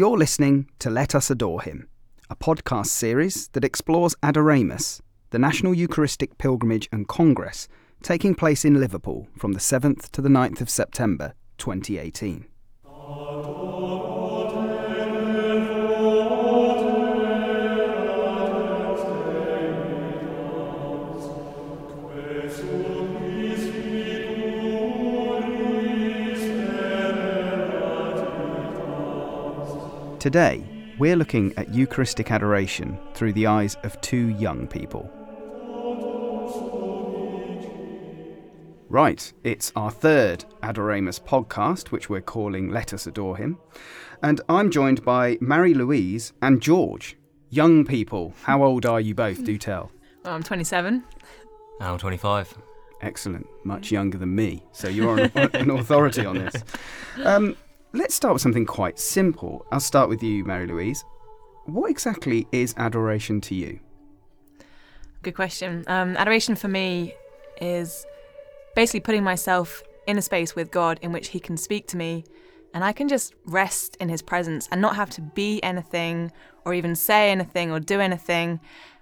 You're listening to Let Us Adore Him, a podcast series that explores Adoremus, the National Eucharistic Pilgrimage and Congress taking place in Liverpool from the 7th to the 9th of September 2018. Today, we're looking at Eucharistic adoration through the eyes of two young people. Right, it's our third Adoremus podcast, which we're calling Let Us Adore Him. And I'm joined by Marie-Louise and George. Young people, how old are you both? Do tell. Well, I'm 27. I'm 25. Excellent, much younger than me. So you're an, an authority on this. Um, let's start with something quite simple. I'll start with you, Marie-Louise. What exactly is adoration to you? Good question. Um, adoration for me is basically putting myself in a space with God in which He can speak to me and I can just rest in His presence and not have to be anything or even say anything or do anything.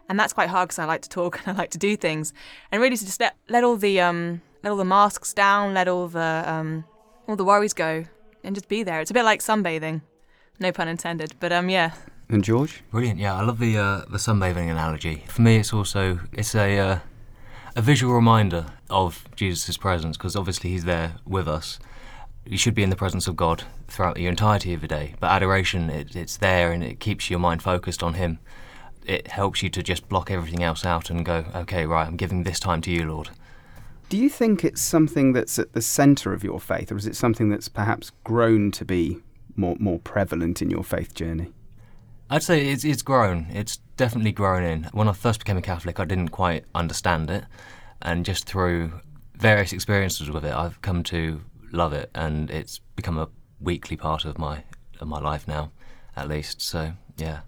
And that's quite hard because I like to talk and I like to do things. And really to just let, let all the um, let all the masks down, let all the um, all the worries go, and just be there. It's a bit like sunbathing, no pun intended. But um, yeah. And George? Brilliant. Yeah, I love the uh, the sunbathing analogy. For me, it's also it's a uh, a visual reminder of Jesus' presence because obviously He's there with us. You should be in the presence of God throughout the entirety of the day. But adoration, it, it's there and it keeps your mind focused on Him. It helps you to just block everything else out and go, okay, right, I'm giving this time to you, Lord. Do you think it's something that's at the centre of your faith, or is it something that's perhaps grown to be more more prevalent in your faith journey? I'd say it's it's grown. It's definitely grown in. When I first became a Catholic, I didn't quite understand it, and just through various experiences with it, I've come to love it, and it's become a weekly part of my of my life now, at least. So yeah.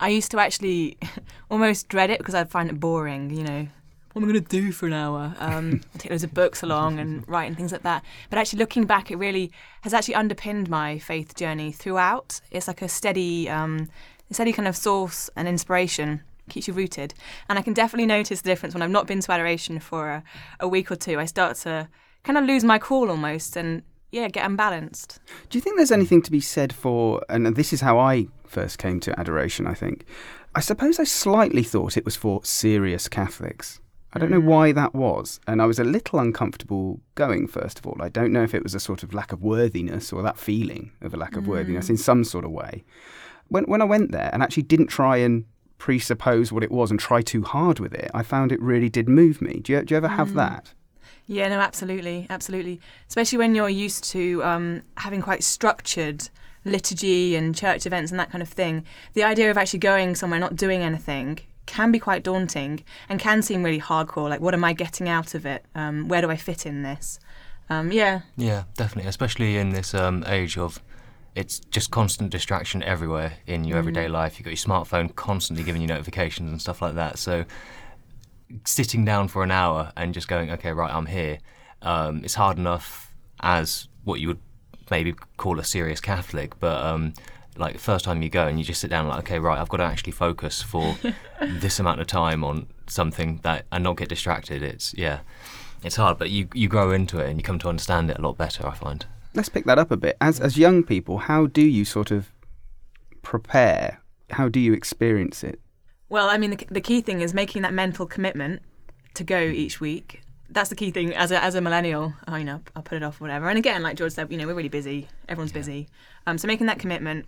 I used to actually almost dread it because I'd find it boring, you know. What am I going to do for an hour? Um, take loads of books along and write and things like that. But actually, looking back, it really has actually underpinned my faith journey throughout. It's like a steady, um, a steady kind of source and inspiration keeps you rooted. And I can definitely notice the difference when I've not been to adoration for a, a week or two. I start to kind of lose my cool almost, and yeah, get unbalanced. Do you think there's anything to be said for, and this is how I first came to adoration, I think. I suppose I slightly thought it was for serious Catholics. I don't know Mm. why that was, and I was a little uncomfortable going, first of all. I don't know if it was a sort of lack of worthiness or that feeling of a lack of worthiness in some sort of way. When, when I went there and actually didn't try and presuppose what it was and try too hard with it, I found it really did move me. Do you, do you ever have that? Yeah, no, absolutely, absolutely. Especially when you're used to um, having quite structured liturgy and church events and that kind of thing. The idea of actually going somewhere, not doing anything, can be quite daunting and can seem really hardcore. Like, what am I getting out of it? Um, where do I fit in this? Um, yeah, Yeah, definitely. Especially in this um, age of it's just constant distraction everywhere in your everyday life. You've got your smartphone constantly giving you notifications and stuff like that. So sitting down for an hour and just going, okay, right, I'm here. Um, it's hard enough as what you would maybe call a serious Catholic, but um, like the first time you go and you just sit down, like, okay, right, I've got to actually focus for this amount of time on something that and not get distracted. It's yeah, it's hard, but you you grow into it and you come to understand it a lot better. I find. Let's pick that up a bit. As, as young people, how do you sort of prepare? How do you experience it? Well, I mean, the, the key thing is making that mental commitment to go each week. That's the key thing as a, as a millennial. Oh, you know, I'll put it off, whatever. And again, like George said, you know, we're really busy. Everyone's busy. Um, so making that commitment.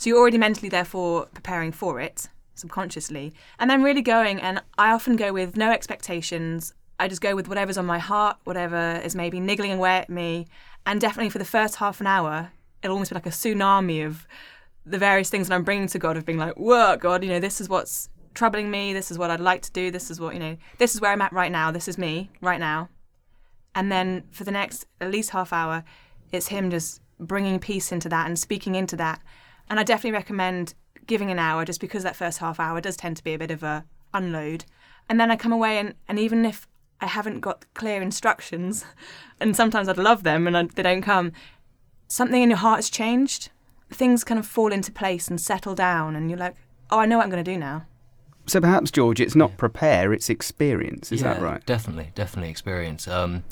So you're already mentally, therefore, preparing for it subconsciously. And then really going, and I often go with no expectations. I just go with whatever's on my heart, whatever is maybe niggling away at me. And definitely for the first half an hour, it'll almost be like a tsunami of the various things that I'm bringing to God of being like, whoa, God, you know, this is what's troubling me. This is what I'd like to do. This is what, you know, this is where I'm at right now. This is me right now. And then for the next at least half hour, it's Him just bringing peace into that and speaking into that. And I definitely recommend giving an hour just because that first half hour does tend to be a bit of a unload. And then I come away and, and even if I haven't got clear instructions, and sometimes I'd love them and I, they don't come, something in your heart has changed things kind of fall into place and settle down, and you're like, oh, I know what I'm going to do now. So perhaps, George, it's not Yeah. prepare, it's experience. Is that right? Definitely, definitely experience. Um,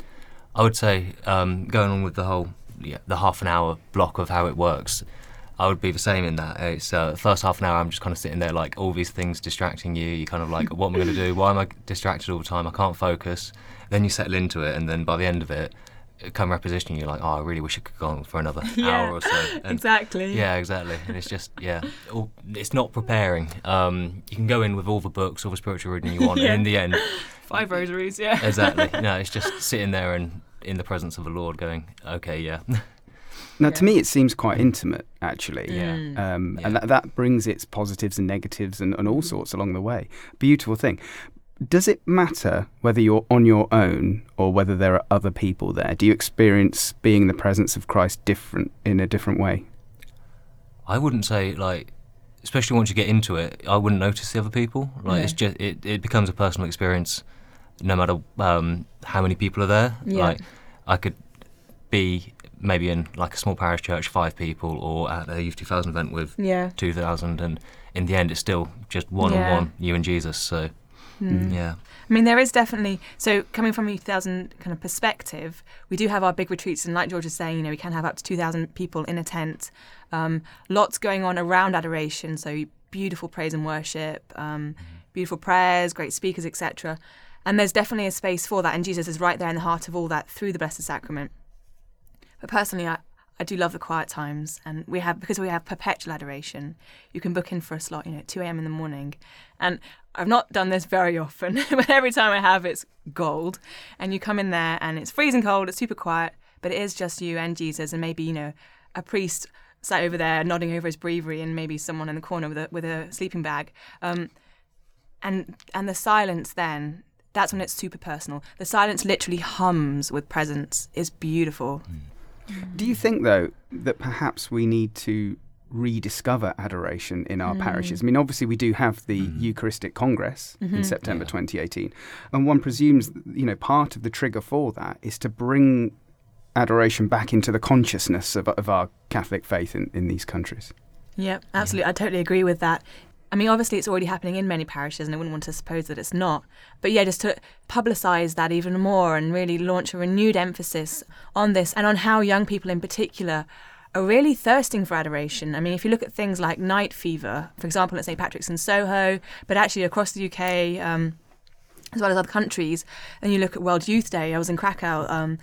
I would say um, going on with the whole yeah, the half an hour block of how it works. I would be the same in that. It's uh, the first half an hour. I'm just kind of sitting there, like all these things distracting you. You're kind of like, what am I going to do? Why am I distracted all the time? I can't focus. Then you settle into it, and then by the end of it, come repositioning. You're like, oh, I really wish I could go on for another Yeah, hour or so. And exactly. yeah, exactly. And it's just yeah, all, it's not preparing. Um, you can go in with all the books, all the spiritual reading you want, Yeah. and in the end, Five rosaries, yeah. exactly. No, it's just sitting there and in the presence of the Lord, going, okay, yeah, Now, to me, it seems quite intimate, actually. yeah. Mm. Um, Yeah. And that, that brings its positives and negatives and, and all sorts along the way. Beautiful thing. Does it matter whether you're on your own or whether there are other people there? Do you experience being in the presence of Christ different in a different way? I wouldn't say like, especially once you get into it, I wouldn't notice the other people. Like it's just it, it becomes a personal experience, no matter um, how many people are there. Yeah. Like I could be maybe in like a small parish church, five people, or at a Youth 2000 event with Yeah. 2,000, and in the end, it's still just one Yeah. on one, you and Jesus. So Mm. yeah. I mean, there is definitely so coming from a Youth 2000 kind of perspective, we do have our big retreats, and like George is saying, you know, we can have up to 2,000 people in a tent. Um, lots going on around adoration, so beautiful praise and worship, um, beautiful prayers, great speakers, etc. And there's definitely a space for that, and Jesus is right there in the heart of all that through the Blessed Sacrament. But personally, I, I do love the quiet times, and we have because we have perpetual adoration. You can book in for a slot, you know, at two a.m. in the morning, and I've not done this very often, but every time I have, it's gold. And you come in there, and it's freezing cold, it's super quiet, but it is just you and Jesus, and maybe you know, a priest sat over there nodding over his breviary, and maybe someone in the corner with a with a sleeping bag, um, and and the silence then. That's when it's super personal. The silence literally hums with presence. It's beautiful. Do you think, though, that perhaps we need to rediscover adoration in our parishes? Mm. I mean, obviously, we do have the mm-hmm. Eucharistic Congress in mm-hmm. September Yeah. 2018, and one presumes, you know, part of the trigger for that is to bring adoration back into the consciousness of, of our Catholic faith in, in these countries. Yeah, absolutely. I totally agree with that. I mean, obviously, it's already happening in many parishes, and I wouldn't want to suppose that it's not. But yeah, just to publicise that even more and really launch a renewed emphasis on this and on how young people in particular are really thirsting for adoration. I mean, if you look at things like Nightfever, for example, at St. Patrick's in Soho, but actually across the UK, um, as well as other countries, and you look at World Youth Day, I was in Krakow, um,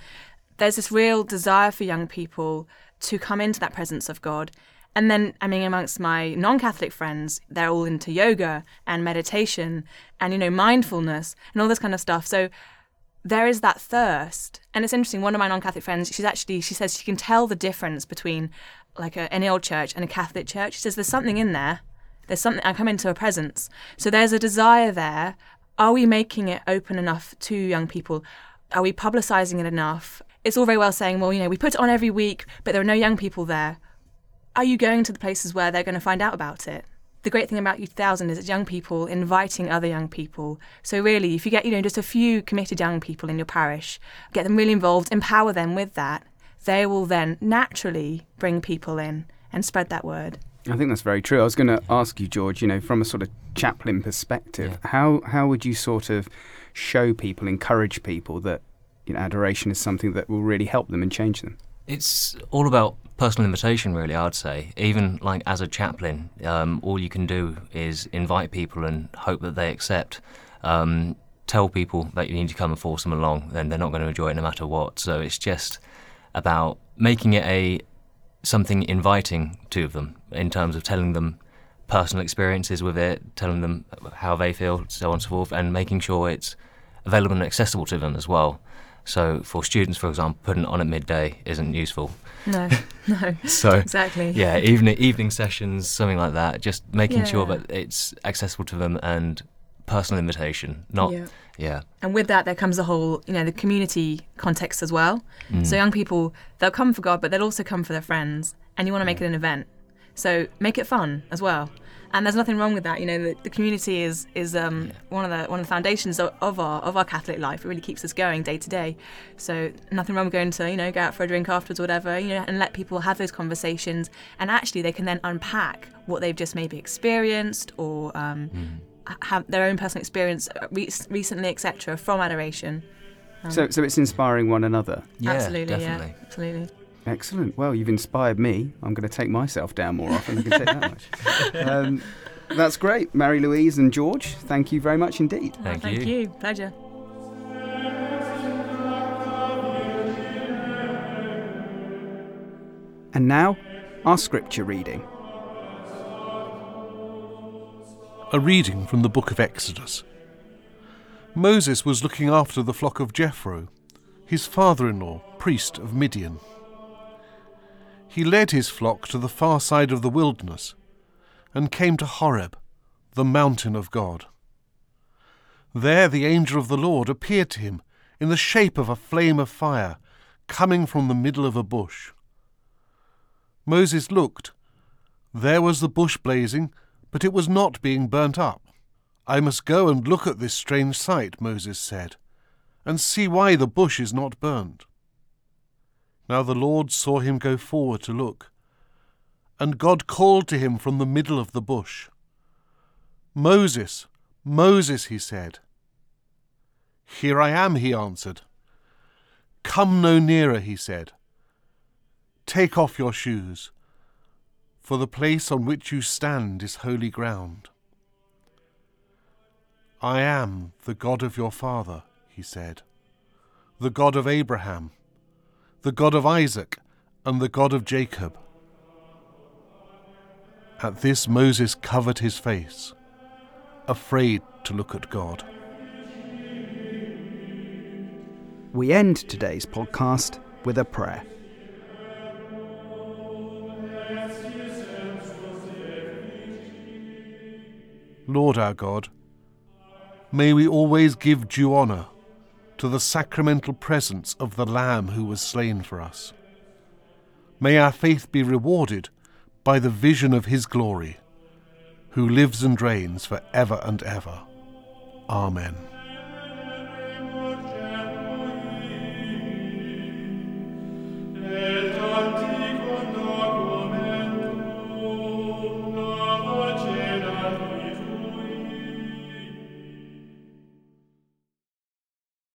there's this real desire for young people to come into that presence of God. And then, I mean, amongst my non Catholic friends, they're all into yoga and meditation and, you know, mindfulness and all this kind of stuff. So there is that thirst. And it's interesting, one of my non Catholic friends, she's actually, she says she can tell the difference between like a, any old church and a Catholic church. She says there's something in there. There's something, I come into a presence. So there's a desire there. Are we making it open enough to young people? Are we publicising it enough? It's all very well saying, well, you know, we put it on every week, but there are no young people there. Are you going to the places where they're going to find out about it? The great thing about Youth 1000 is it's young people inviting other young people. So really, if you get, you know, just a few committed young people in your parish, get them really involved, empower them with that, they will then naturally bring people in and spread that word. I think that's very true. I was going to ask you, George, you know, from a sort of chaplain perspective, Yeah. how how would you sort of show people, encourage people that you know adoration is something that will really help them and change them? It's all about personal invitation, really. I'd say, even like as a chaplain, um, all you can do is invite people and hope that they accept. Um, tell people that you need to come and force them along, then they're not going to enjoy it no matter what. So it's just about making it a something inviting to them in terms of telling them personal experiences with it, telling them how they feel, so on and so forth, and making sure it's available and accessible to them as well. So for students, for example, putting it on at midday isn't useful. No, no, So exactly. yeah, evening evening sessions, something like that. Just making sure that it's accessible to them and personal invitation. Not Yeah. yeah. And with that, there comes the whole, you know, the community context as well. Mm. So young people, they'll come for God, but they'll also come for their friends, and you want to make it an event. So make it fun as well. And there's nothing wrong with that. You know, the, the community is is um, one of the one of the foundations of, of our of our Catholic life. It really keeps us going day to day. So nothing wrong with going to you know go out for a drink afterwards or whatever. You know, and let people have those conversations. And actually, they can then unpack what they've just maybe experienced or um, have their own personal experience uh, re- recently, etc. From adoration. So, so it's inspiring one another. Yeah, absolutely, definitely. yeah, absolutely. Excellent. Well, you've inspired me. I'm going to take myself down more often. I can take that much. Um, that's great, Marie-Louise and George. Thank you very much indeed. Thank, Thank you. Pleasure. And now, our scripture reading. A reading from the book of Exodus. Moses was looking after the flock of Jethro, his father in law, priest of Midian. He led his flock to the far side of the wilderness and came to Horeb, the mountain of God. There the angel of the Lord appeared to him in the shape of a flame of fire coming from the middle of a bush. Moses looked. There was the bush blazing, but it was not being burnt up. I must go and look at this strange sight, Moses said, and see why the bush is not burnt. Now the Lord saw him go forward to look, and God called to him from the middle of the bush. Moses, Moses, he said. Here I am, he answered. Come no nearer, he said. Take off your shoes, for the place on which you stand is holy ground. I am the God of your father, he said, the God of Abraham, the God of Isaac, and the God of Jacob. At this Moses covered his face, afraid to look at God. We end today's podcast with a prayer. Lord our God, may we always give due honour to the sacramental presence of the Lamb who was slain for us. May our faith be rewarded by the vision of his glory, who lives and reigns for ever and ever. Amen.